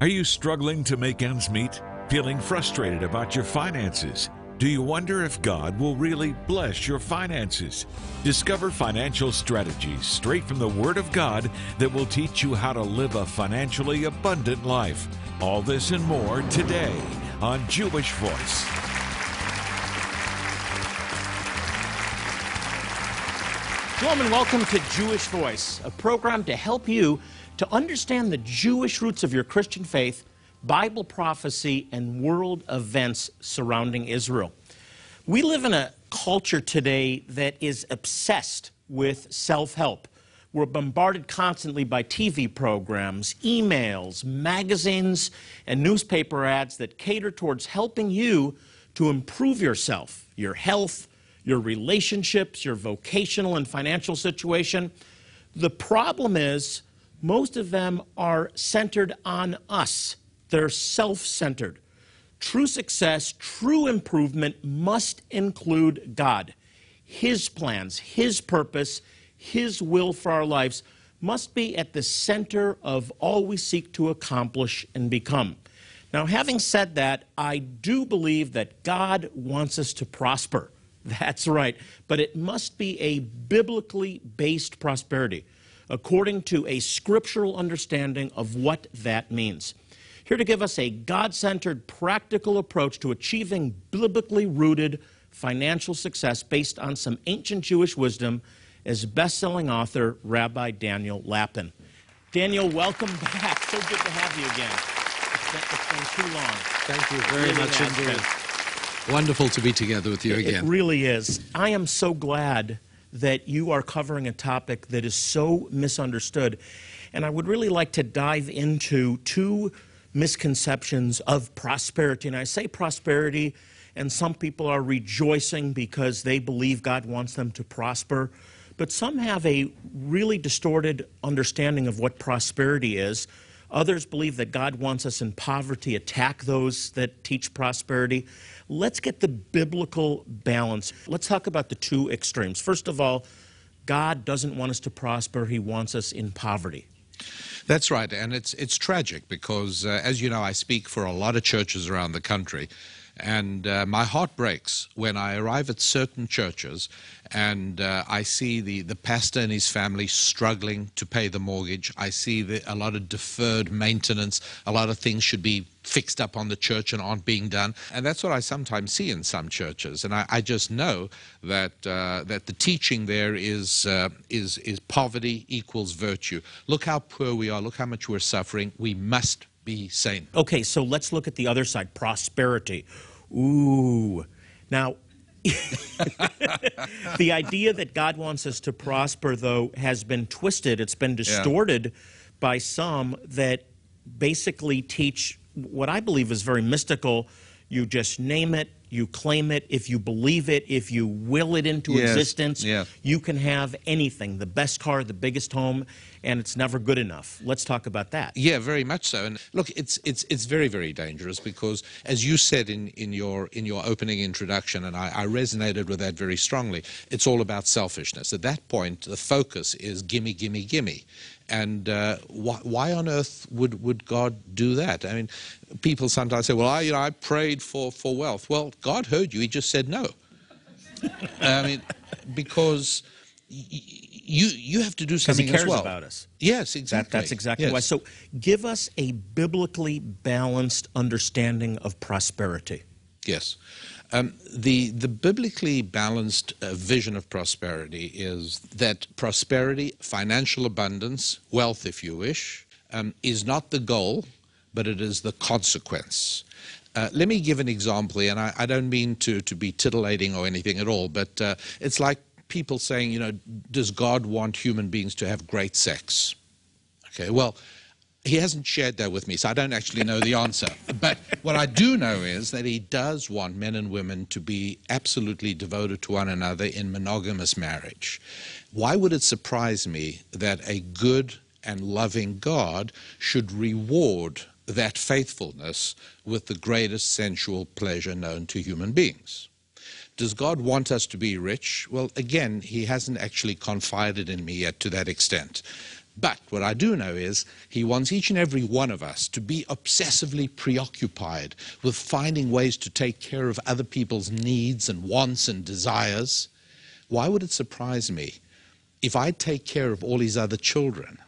Are you struggling to make ends meet? Feeling frustrated about your finances? Do you wonder if God will really bless your finances? Discover financial strategies straight from the Word of God that will teach you how to live a financially abundant life. All this and more today on Jewish Voice. And welcome to Jewish Voice, a program to help you to understand the Jewish roots of your Christian faith, Bible prophecy, and world events surrounding Israel. We live in a culture today that is obsessed with self help. We're bombarded constantly by TV programs, emails, magazines, and newspaper ads that cater towards helping you to improve yourself, your health, your relationships, your vocational and financial situation. The problem is, most of them are centered on us. They're self centered. True success, true improvement must include God. His plans, His purpose, His will for our lives must be at the center of all we seek to accomplish and become. Now, having said that, I do believe that God wants us to prosper. That's right. But it must be a biblically based prosperity, according to a scriptural understanding of what that means. Here to give us a God centered, practical approach to achieving biblically rooted financial success based on some ancient Jewish wisdom is best selling author Rabbi Daniel Lapin. Daniel, welcome back. So good to have you again. It's been, it's been too long. Thank you very Really much indeed. Wonderful to be together with you again. It really is. I am so glad that you are covering a topic that is so misunderstood. And I would really like to dive into two misconceptions of prosperity. And I say prosperity, and some people are rejoicing because they believe God wants them to prosper. But some have a really distorted understanding of what prosperity is. Others believe that God wants us in poverty, attack those that teach prosperity. Let's get the biblical balance. Let's talk about the two extremes. First of all, God doesn't want us to prosper, He wants us in poverty. That's right, and it's it's tragic because, uh, as you know, I speak for a lot of churches around the country, and uh, my heart breaks when I arrive at certain churches and uh, I see the, the pastor and his family struggling to pay the mortgage. I see the, a lot of deferred maintenance. A lot of things should be fixed up on the church and aren't being done. And that's what I sometimes see in some churches. And I, I just know that uh, that the teaching there is uh, is is poverty equals virtue. Look how poor we are. Look how much we're suffering. We must be sane. Okay, so let's look at the other side prosperity. Ooh. Now, the idea that God wants us to prosper, though, has been twisted. It's been distorted by some that basically teach what I believe is very mystical. You just name it, you claim it. If you believe it, if you will it into Yes, existence, yeah. you can have anything the best car, the biggest home, and it's never good enough. Let's talk about that. Yeah, very much so. And look, it's it's it's very very dangerous because, as you said in, in your in your opening introduction, and I, I resonated with that very strongly. It's all about selfishness. At that point, the focus is gimme, gimme, gimme. And uh, why, why on earth would, would God do that? I mean, people sometimes say, "Well, I you know I prayed for for wealth." Well, God heard you. He just said no. I mean, because. You, you have to do something he cares as well. about us. Yes, That, exactly. that's exactly Yes. why. So, give us a biblically balanced understanding of prosperity. Yes. Um, the, the biblically balanced uh, vision of prosperity is that prosperity, financial abundance, wealth, if you wish, um, is not the goal, but it is the consequence. Uh, let me give an example, here, and I, I don't mean to, to be titillating or anything at all, but uh, it's like people saying, you know, does God want human beings to have great sex? Okay, well, he hasn't shared that with me, so I don't actually know the answer. But what I do know is that he does want men and women to be absolutely devoted to one another in monogamous marriage. Why would it surprise me that a good and loving God should reward that faithfulness with the greatest sensual pleasure known to human beings? Does God want us to be rich? Well, again, He hasn't actually confided in me yet to that extent. But what I do know is he wants each and every one of us to be obsessively preoccupied with finding ways to take care of other people's needs and wants and desires. Why would it surprise me if I take care of all his other children?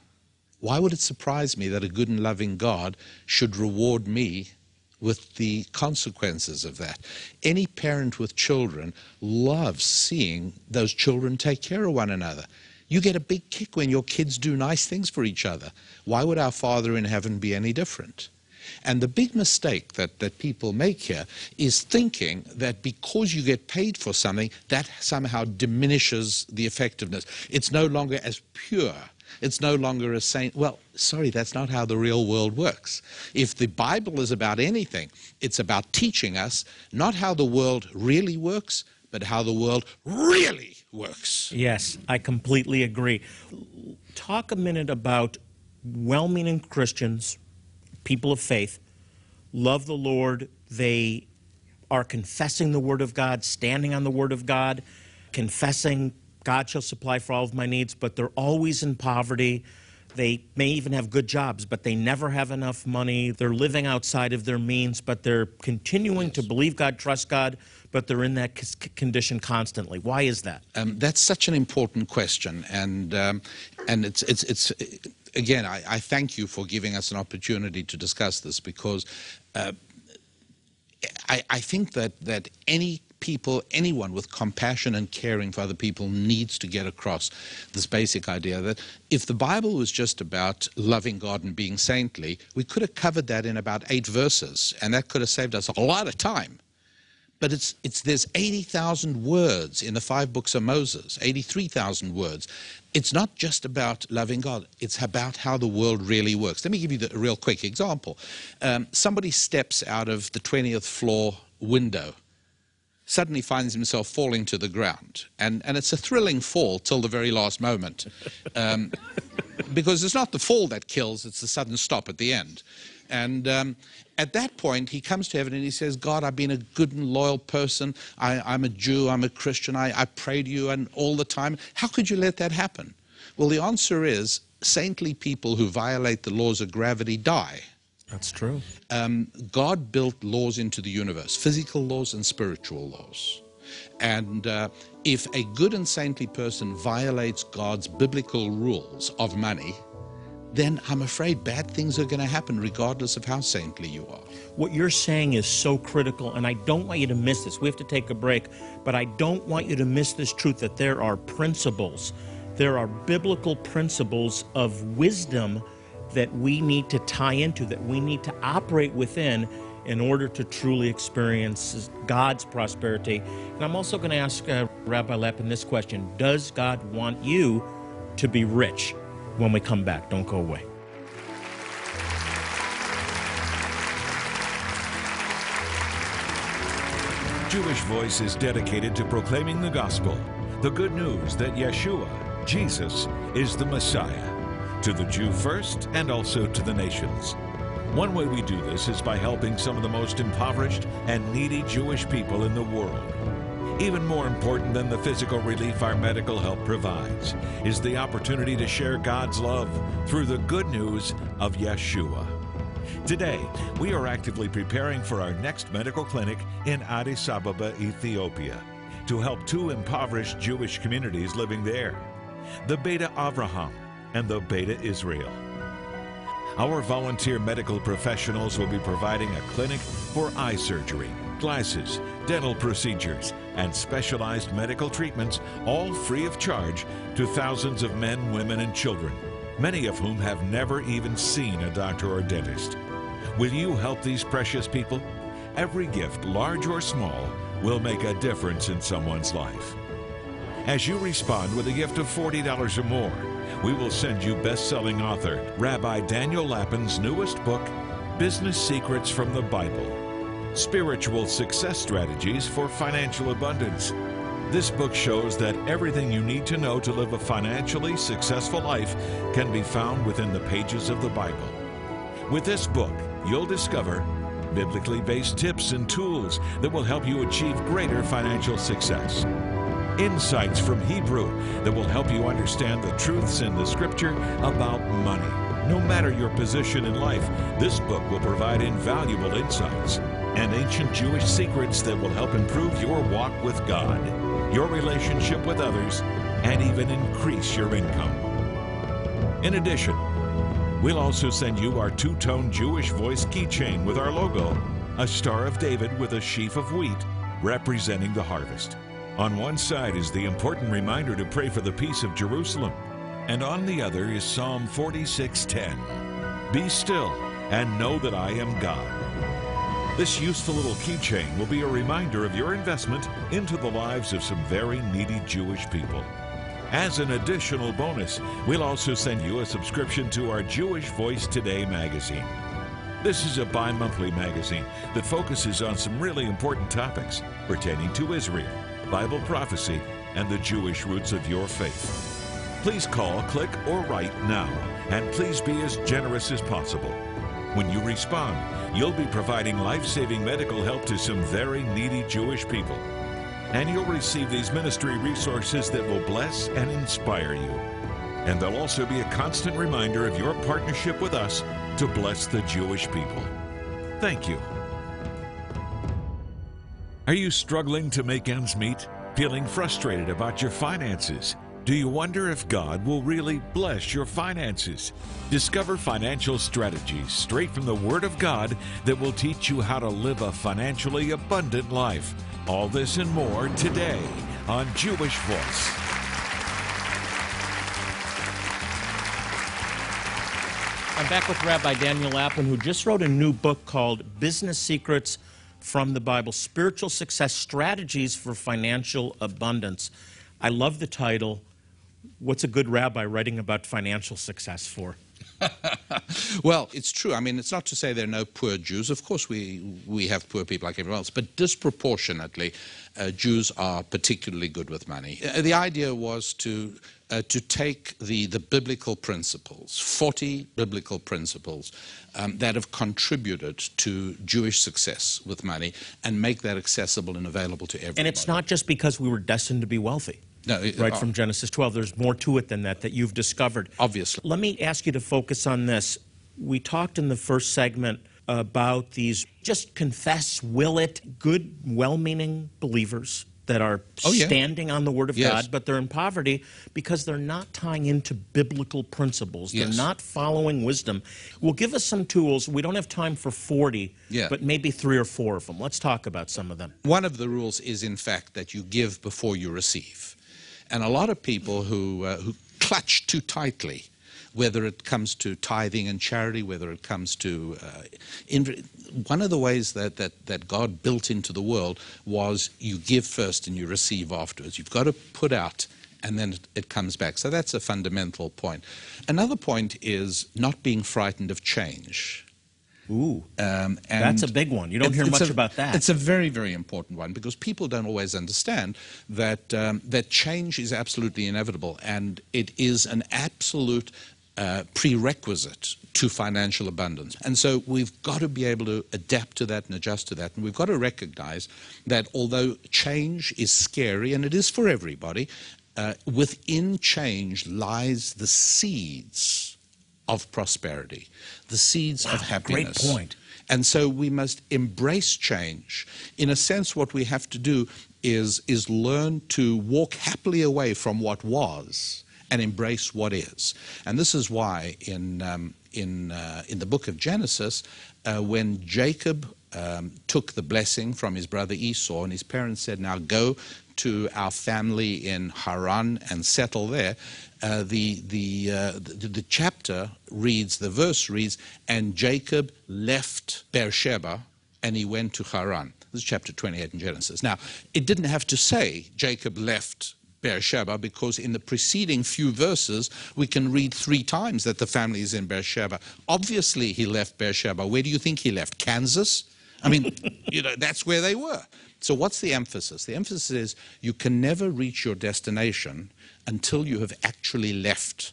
Why would it surprise me that a good and loving God should reward me with the consequences of that. Any parent with children loves seeing those children take care of one another. You get a big kick when your kids do nice things for each other. Why would our Father in heaven be any different? And the big mistake that, that people make here is thinking that because you get paid for something, that somehow diminishes the effectiveness. It's no longer as pure it's no longer a saint. Well, sorry, that's not how the real world works. If the Bible is about anything, it's about teaching us not how the world really works, but how the world really works. Yes, I completely agree. Talk a minute about well meaning Christians, people of faith, love the Lord. They are confessing the Word of God, standing on the Word of God, confessing God shall supply for all of my needs, but they're always in poverty. They may even have good jobs, but they never have enough money. They're living outside of their means, but they're continuing yes. to believe God, trust God, but they're in that condition constantly. Why is that? Um, that's such an important question, and um, and it's it's it's again. I, I, thank you for giving us an opportunity to discuss this because. Uh, I, I think that, that any people, anyone with compassion and caring for other people needs to get across this basic idea that if the Bible was just about loving God and being saintly, we could have covered that in about eight verses, and that could have saved us a lot of time. But it's, it's, there's 80,000 words in the five books of Moses, 83,000 words. It's not just about loving God, it's about how the world really works. Let me give you the, a real quick example. Um, somebody steps out of the 20th floor window suddenly finds himself falling to the ground. And, and it's a thrilling fall till the very last moment. Um, because it's not the fall that kills, it's the sudden stop at the end. And um, at that point, he comes to heaven and he says, God, I've been a good and loyal person. I, am a Jew, I'm a Christian, I, I pray to you and all the time. How could you let that happen? Well, the answer is saintly people who violate the laws of gravity die. That's true. Um, God built laws into the universe, physical laws and spiritual laws. And uh, if a good and saintly person violates God's biblical rules of money, then I'm afraid bad things are going to happen regardless of how saintly you are. What you're saying is so critical, and I don't want you to miss this. We have to take a break, but I don't want you to miss this truth that there are principles, there are biblical principles of wisdom that we need to tie into, that we need to operate within in order to truly experience God's prosperity. And I'm also going to ask uh, Rabbi Lapin this question Does God want you to be rich when we come back? Don't go away. Jewish Voice is dedicated to proclaiming the gospel, the good news that Yeshua, Jesus, is the Messiah to the Jew first and also to the nations. One way we do this is by helping some of the most impoverished and needy Jewish people in the world. Even more important than the physical relief our medical help provides is the opportunity to share God's love through the good news of Yeshua. Today, we are actively preparing for our next medical clinic in Addis Ababa, Ethiopia, to help two impoverished Jewish communities living there the Beta Avraham and the Beta Israel. Our volunteer medical professionals will be providing a clinic for eye surgery, glasses, dental procedures, and specialized medical treatments, all free of charge to thousands of men, women, and children, many of whom have never even seen a doctor or dentist. Will you help these precious people? Every gift, large or small, will make a difference in someone's life. As you respond with a gift of $40 or more, we will send you best-selling author Rabbi Daniel Lapin's newest book, Business Secrets from the Bible. Spiritual Success Strategies for Financial Abundance. This book shows that everything you need to know to live a financially successful life can be found within the pages of the Bible. With this book, you'll discover biblically based tips and tools that will help you achieve greater financial success insights from Hebrew that will help you understand the truths in the scripture about money. No matter your position in life, this book will provide invaluable insights and ancient Jewish secrets that will help improve your walk with God, your relationship with others, and even increase your income. In addition, we'll also send you our two tone Jewish voice keychain with our logo, a Star of David with a sheaf of wheat representing the harvest. On one side is the important reminder to pray for the peace of Jerusalem, and on the other is Psalm 46:10. Be still and know that I am God. This useful little keychain will be a reminder of your investment into the lives of some very needy Jewish people. As an additional bonus, we'll also send you a subscription to our Jewish Voice Today magazine. This is a bi monthly magazine that focuses on some really important topics pertaining to Israel, Bible prophecy, and the Jewish roots of your faith. Please call, click, or write now, and please be as generous as possible. When you respond, you'll be providing life saving medical help to some very needy Jewish people and you'll receive these ministry resources that will bless and inspire you. And they'll also be a constant reminder of your partnership with us to bless the Jewish people. Thank you. Are you struggling to make ends meet? Feeling frustrated about your finances? Do you wonder if God will really bless your finances? Discover financial strategies straight from the Word of God that will teach you how to live a financially abundant life. All this and more today on Jewish Voice. I'm back with Rabbi Daniel Lapin, who just wrote a new book called Business Secrets from the Bible Spiritual Success Strategies for Financial Abundance. I love the title. What's a good rabbi writing about financial success for? well, it's true. I mean, it's not to say there are no poor Jews. Of course, we, we have poor people like everyone else, but disproportionately, uh, Jews are particularly good with money. Uh, the idea was to uh, to take the, the biblical principles, 40 biblical principles um, that have contributed to Jewish success with money, and make that accessible and available to everyone. And it's not just because we were destined to be wealthy. No, it, right uh, from Genesis 12. There's more to it than that that you've discovered. Obviously. Let me ask you to focus on this. We talked in the first segment about these just confess, will it, good, well meaning believers that are oh, yeah. standing on the Word of yes. God, but they're in poverty because they're not tying into biblical principles. Yes. They're not following wisdom. Well, give us some tools. We don't have time for 40, yeah. but maybe three or four of them. Let's talk about some of them. One of the rules is, in fact, that you give before you receive. And a lot of people who, uh, who clutch too tightly, whether it comes to tithing and charity, whether it comes to. Uh, in, one of the ways that, that, that God built into the world was you give first and you receive afterwards. You've got to put out and then it comes back. So that's a fundamental point. Another point is not being frightened of change. Ooh, um, that's a big one. You don't hear much a, about that. It's a very, very important one because people don't always understand that um, that change is absolutely inevitable, and it is an absolute uh, prerequisite to financial abundance. And so we've got to be able to adapt to that and adjust to that. And we've got to recognize that although change is scary, and it is for everybody, uh, within change lies the seeds of prosperity, the seeds wow, of happiness. Great point. And so we must embrace change. In a sense, what we have to do is, is learn to walk happily away from what was and embrace what is. And this is why in, um, in, uh, in the book of Genesis, uh, when Jacob um, took the blessing from his brother Esau, and his parents said, Now go to our family in Haran and settle there. Uh, the, the, uh, the, the, chapter reads, the verse reads, and Jacob left Beersheba and he went to Haran. This is chapter 28 in Genesis. Now, it didn't have to say Jacob left Beersheba because in the preceding few verses we can read three times that the family is in Beersheba. Obviously, he left Beersheba. Where do you think he left? Kansas? I mean, you know, that's where they were. So, what's the emphasis? The emphasis is you can never reach your destination until you have actually left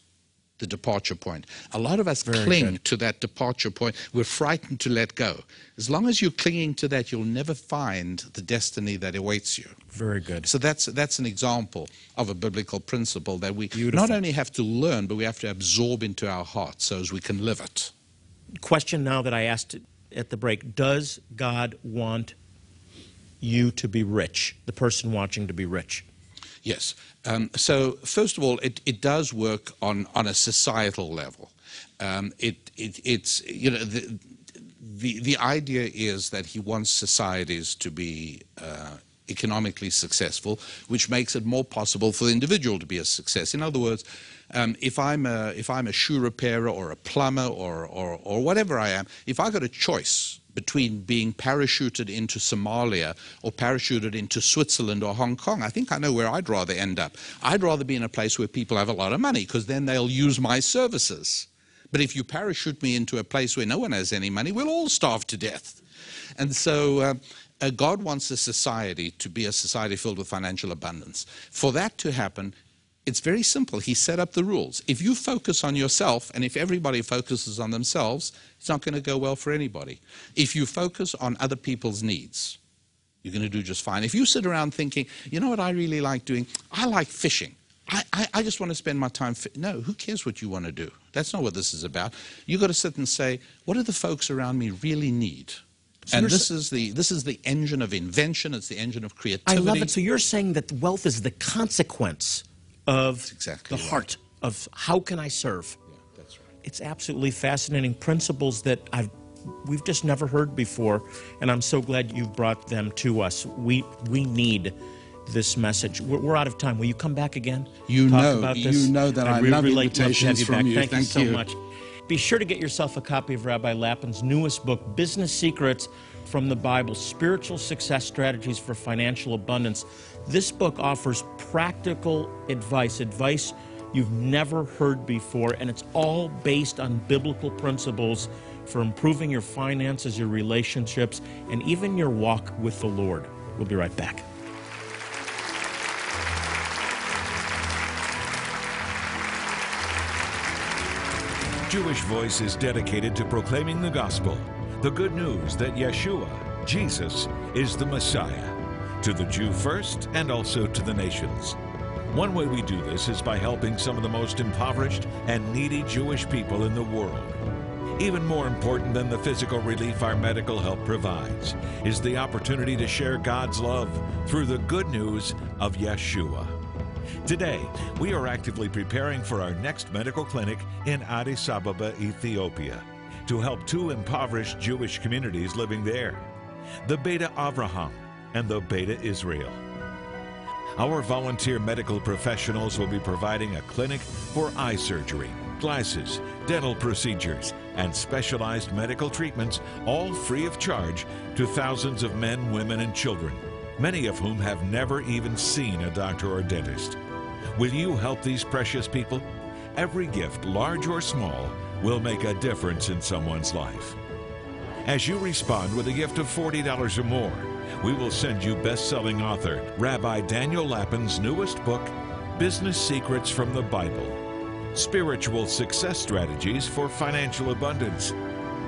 the departure point. A lot of us Very cling good. to that departure point. We're frightened to let go. As long as you're clinging to that, you'll never find the destiny that awaits you. Very good. So that's that's an example of a biblical principle that we Beautiful. not only have to learn, but we have to absorb into our hearts so as we can live it. Question now that I asked at the break: Does God want you to be rich? The person watching to be rich? Yes. Um, so first of all, it, it does work on, on a societal level. Um, it, it, it's you know the, the the idea is that he wants societies to be uh, economically successful, which makes it more possible for the individual to be a success. In other words, um, if I'm a if I'm a shoe repairer or a plumber or, or or whatever I am, if I got a choice between being parachuted into Somalia or parachuted into Switzerland or Hong Kong. I think I know where I'd rather end up. I'd rather be in a place where people have a lot of money because then they'll use my services. But if you parachute me into a place where no one has any money, we'll all starve to death. And so uh, uh, God wants a society to be a society filled with financial abundance. For that to happen, it's very simple. He set up the rules. If you focus on yourself and if everybody focuses on themselves, it's not going to go well for anybody. If you focus on other people's needs, you're going to do just fine. If you sit around thinking, you know what I really like doing? I like fishing. I, I, I just want to spend my time. No, who cares what you want to do? That's not what this is about. You've got to sit and say, what do the folks around me really need? So and this is the this is the engine of invention. It's the engine of creativity. I love it. So you're saying that wealth is the consequence of exactly the right. heart of how can I serve. Yeah, that's right. It's absolutely fascinating principles that I've we've just never heard before, and I'm so glad you've brought them to us. We we need this message. We're, we're out of time. Will you come back again? You know, you know that I, I love really invitations love from you. Thank, Thank you so much. Be sure to get yourself a copy of Rabbi Lapin's newest book, Business Secrets from the Bible Spiritual Success Strategies for Financial Abundance. This book offers practical advice, advice you've never heard before, and it's all based on biblical principles for improving your finances, your relationships, and even your walk with the Lord. We'll be right back. Jewish Voice is dedicated to proclaiming the gospel, the good news that Yeshua, Jesus, is the Messiah to the Jew first and also to the nations. One way we do this is by helping some of the most impoverished and needy Jewish people in the world. Even more important than the physical relief our medical help provides is the opportunity to share God's love through the good news of Yeshua. Today, we are actively preparing for our next medical clinic in Addis Ababa, Ethiopia, to help two impoverished Jewish communities living there the Beta Avraham and the Beta Israel. Our volunteer medical professionals will be providing a clinic for eye surgery, glasses, dental procedures, and specialized medical treatments, all free of charge to thousands of men, women, and children, many of whom have never even seen a doctor or dentist. Will you help these precious people? Every gift, large or small, will make a difference in someone's life. As you respond with a gift of $40 or more, we will send you best-selling author Rabbi Daniel Lapin's newest book, Business Secrets from the Bible. Spiritual Success Strategies for Financial Abundance.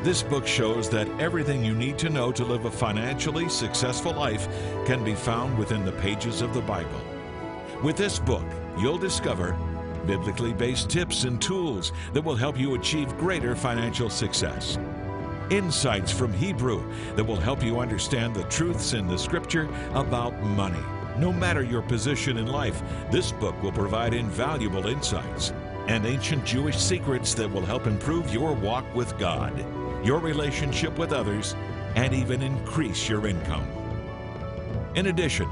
This book shows that everything you need to know to live a financially successful life can be found within the pages of the Bible. With this book, you'll discover biblically based tips and tools that will help you achieve greater financial success insights from Hebrew that will help you understand the truths in the scripture about money. No matter your position in life, this book will provide invaluable insights and ancient Jewish secrets that will help improve your walk with God, your relationship with others, and even increase your income. In addition,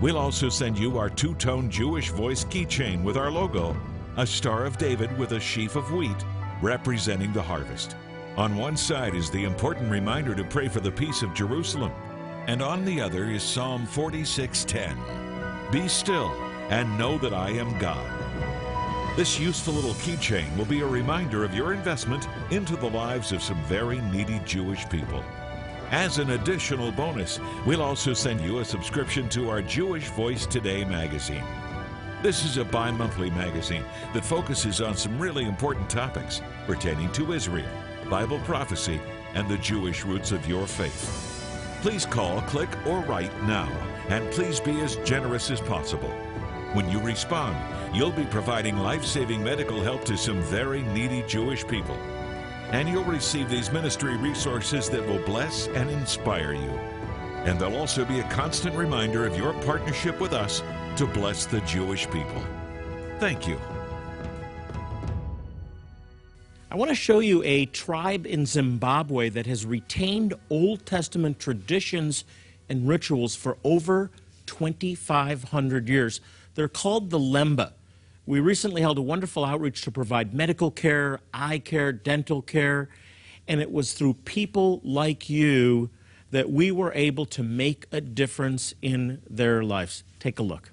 we'll also send you our two tone Jewish voice keychain with our logo, a Star of David with a sheaf of wheat representing the harvest. On one side is the important reminder to pray for the peace of Jerusalem, and on the other is Psalm 46:10. Be still and know that I am God. This useful little keychain will be a reminder of your investment into the lives of some very needy Jewish people. As an additional bonus, we'll also send you a subscription to our Jewish Voice Today magazine. This is a bi monthly magazine that focuses on some really important topics pertaining to Israel, Bible prophecy, and the Jewish roots of your faith. Please call, click, or write now, and please be as generous as possible. When you respond, you'll be providing life saving medical help to some very needy Jewish people. And you'll receive these ministry resources that will bless and inspire you. And they'll also be a constant reminder of your partnership with us to bless the Jewish people. Thank you. I want to show you a tribe in Zimbabwe that has retained Old Testament traditions and rituals for over 2,500 years. They're called the Lemba. We recently held a wonderful outreach to provide medical care, eye care, dental care, and it was through people like you that we were able to make a difference in their lives. Take a look.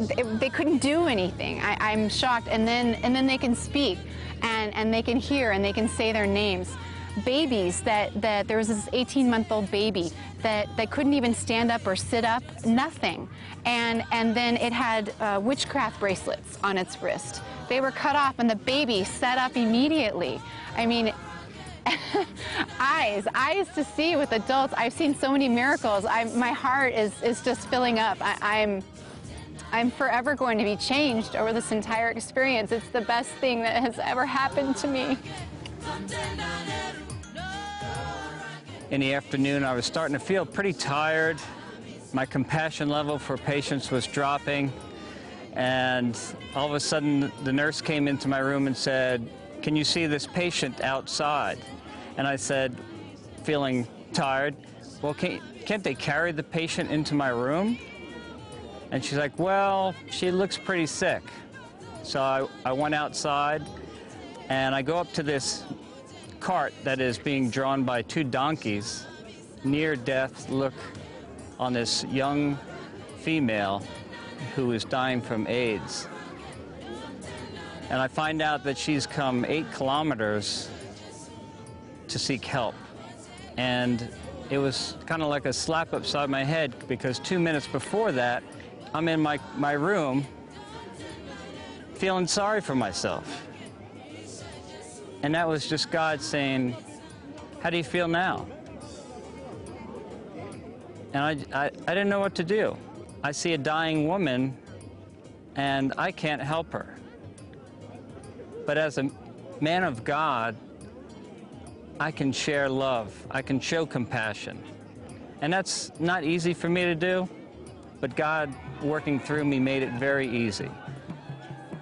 they, they couldn't do anything. I, am shocked. And then and then they can speak, and and they can hear and they can say their names. Babies that that there was this 18-month-old baby that that couldn't even stand up or sit up, nothing, and and then it had uh, witchcraft bracelets on its wrist. They were cut off, and the baby sat up immediately. I mean, eyes, eyes to see with adults. I've seen so many miracles. I, my heart is, is just filling up. I, I'm, I'm forever going to be changed over this entire experience. It's the best thing that has ever happened to me. In the afternoon, I was starting to feel pretty tired. My compassion level for patients was dropping. And all of a sudden, the nurse came into my room and said, can you see this patient outside? And I said, feeling tired, well, can't, they carry the patient into my room? And she's like, well, she looks pretty sick. So I, I went outside and I go up to this cart that is being drawn by two donkeys, near death look on this young female who is dying from AIDS and I find out that she's come eight kilometers to seek help. And it was kind of like a slap upside my head because two minutes before that, I'm in my, my room feeling sorry for myself. And that was just God saying, How do you feel now? And I, I, I didn't know what to do. I see a dying woman and I can't help her. But as a man of God, I can share love. I can show compassion. And that's not easy for me to do, but God working through me made it very easy.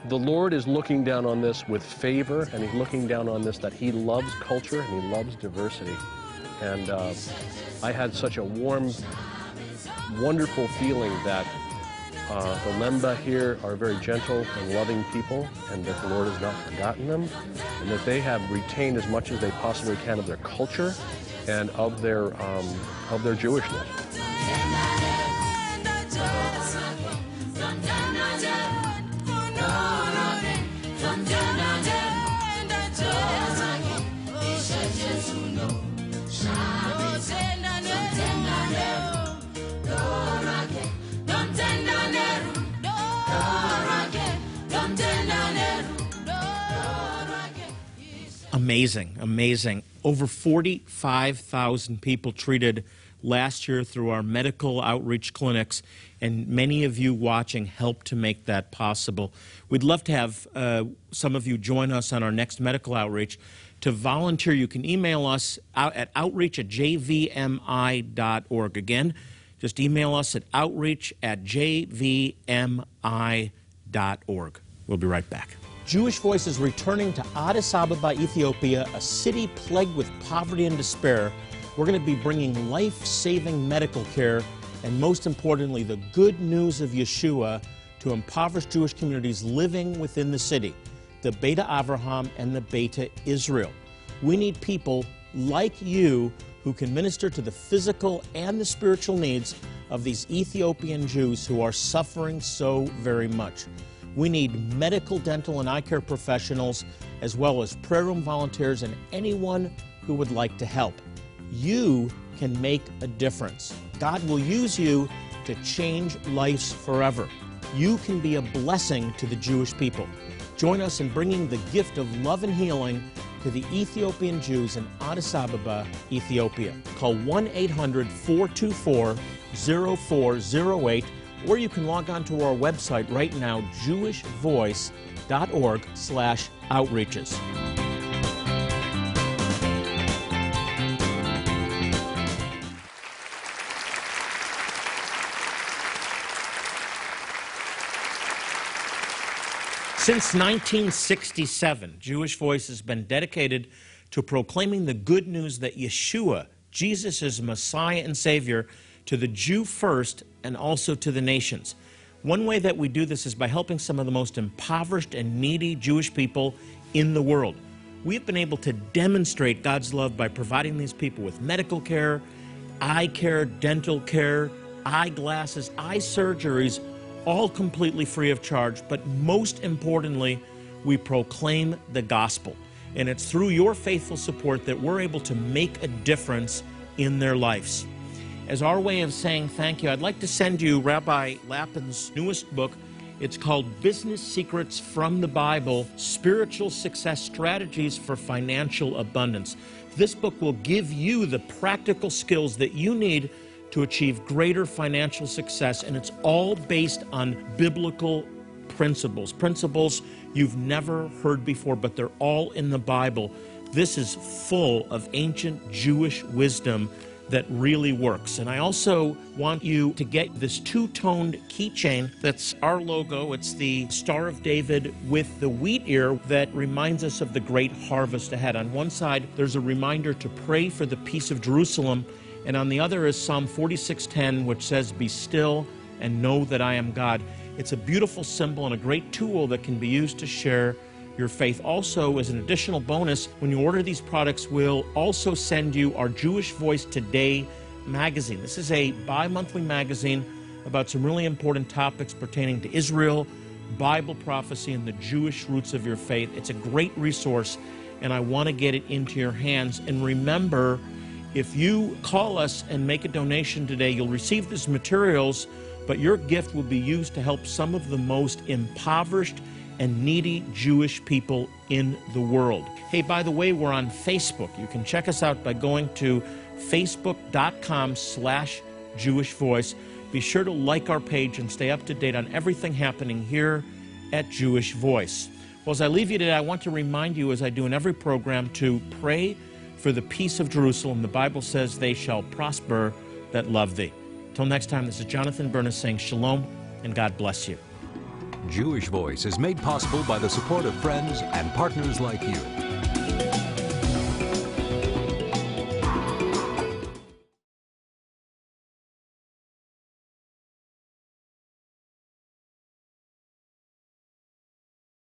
The Lord is looking down on this with favor, and He's looking down on this that He loves culture and He loves diversity. And uh, I had such a warm, wonderful feeling that uh, the Lemba here are very gentle and loving people, and that the Lord has not forgotten them, and that they have retained as much as they possibly can of their culture and of their um, of their Jewishness. Amazing, amazing. Over 45,000 people treated last year through our medical outreach clinics, and many of you watching helped to make that possible. We'd love to have uh, some of you join us on our next medical outreach. To volunteer, you can email us out at outreach at jvmi.org. Again, just email us at outreach at jvmi.org. We'll be right back. Jewish Voices returning to Addis Ababa, Ethiopia, a city plagued with poverty and despair. We're going to be bringing life saving medical care and, most importantly, the good news of Yeshua to impoverished Jewish communities living within the city, the Beta Avraham and the Beta Israel. We need people like you who can minister to the physical and the spiritual needs of these Ethiopian Jews who are suffering so very much. We need medical, dental, and eye care professionals, as well as prayer room volunteers and anyone who would like to help. You can make a difference. God will use you to change lives forever. You can be a blessing to the Jewish people. Join us in bringing the gift of love and healing to the Ethiopian Jews in Addis Ababa, Ethiopia. Call 1 800 424 0408 or you can log on to our website right now, jewishvoice.org slash outreaches. Since 1967, Jewish Voice has been dedicated to proclaiming the good news that Yeshua, Jesus is Messiah and Savior, to the Jew first and also to the nations. One way that we do this is by helping some of the most impoverished and needy Jewish people in the world. We've been able to demonstrate God's love by providing these people with medical care, eye care, dental care, eyeglasses, eye surgeries, all completely free of charge. But most importantly, we proclaim the gospel. And it's through your faithful support that we're able to make a difference in their lives as our way of saying thank you, I'd like to send you Rabbi Lapin's newest book. It's called Business Secrets from the Bible Spiritual Success Strategies for Financial Abundance. This book will give you the practical skills that you need to achieve greater financial success, and it's all based on biblical principles. Principles you've never heard before, but they're all in the Bible. This is full of ancient Jewish wisdom that really works. And I also want you to get this two toned keychain that's our logo. It's the Star of David with the wheat ear that reminds us of the great harvest ahead. On one side, there's a reminder to pray for the peace of Jerusalem, and on the other is Psalm 46:10, which says, Be still and know that I am God. It's a beautiful symbol and a great tool that can be used to share your faith. Also, as an additional bonus, when you order these products, we'll also send you our Jewish Voice Today magazine. This is a bi monthly magazine about some really important topics pertaining to Israel, Bible prophecy, and the Jewish roots of your faith. It's a great resource, and I want to get it into your hands. And remember, if you call us and make a donation today, you'll receive these materials, but your gift will be used to help some of the most impoverished and needy Jewish people in the world. Hey, by the way, we're on Facebook. You can check us out by going to facebook.com slash Jewish Voice. Be sure to like our page and stay up to date on everything happening here at Jewish Voice. Well, as I leave you today, I want to remind you, as I do in every program, to pray for the peace of Jerusalem. The Bible says, They shall prosper that love thee. Till next time, this is Jonathan Bernis saying shalom and God bless you. Jewish Voice is made possible by the support of friends and partners like you.